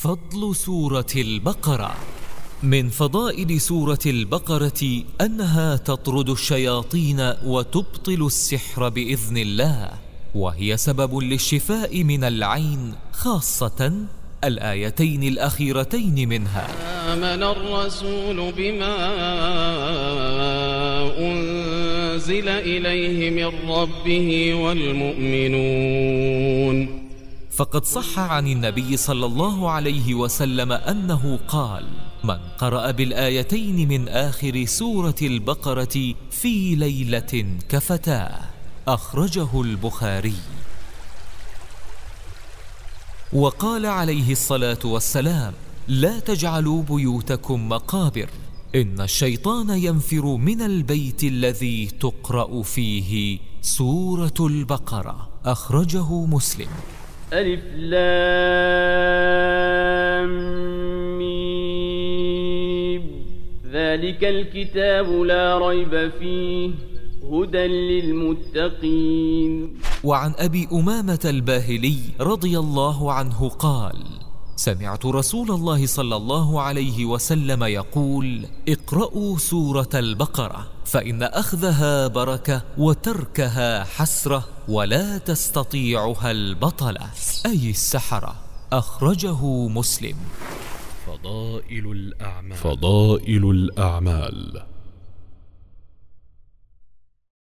فضل سورة البقرة. من فضائل سورة البقرة أنها تطرد الشياطين وتبطل السحر بإذن الله وهي سبب للشفاء من العين خاصة الآيتين الأخيرتين منها. آمن الرسول بما أنزل إليه من ربه والمؤمنون. فقد صح عن النبي صلى الله عليه وسلم أنه قال من قرأ بالآيتين من آخر سورة البقرة في ليلة كفتاه. أخرجه البخاري. وقال عليه الصلاة والسلام لا تجعلوا بيوتكم مقابر إن الشيطان ينفر من البيت الذي تقرأ فيه سورة البقرة. أخرجه مسلم. ألف لام ميم. ذلك الكتاب لا ريب فيه هدى للمتقين. وعن أبي أمامة الباهلي رضي الله عنه قال سمعت رسول الله صلى الله عليه وسلم يقول اقرأوا سورة البقرة فإن أخذها بركة وتركها حسرة ولا تستطيعها البطلة أي السحرة. أخرجه مسلم. فضائل الأعمال. فضائل الأعمال.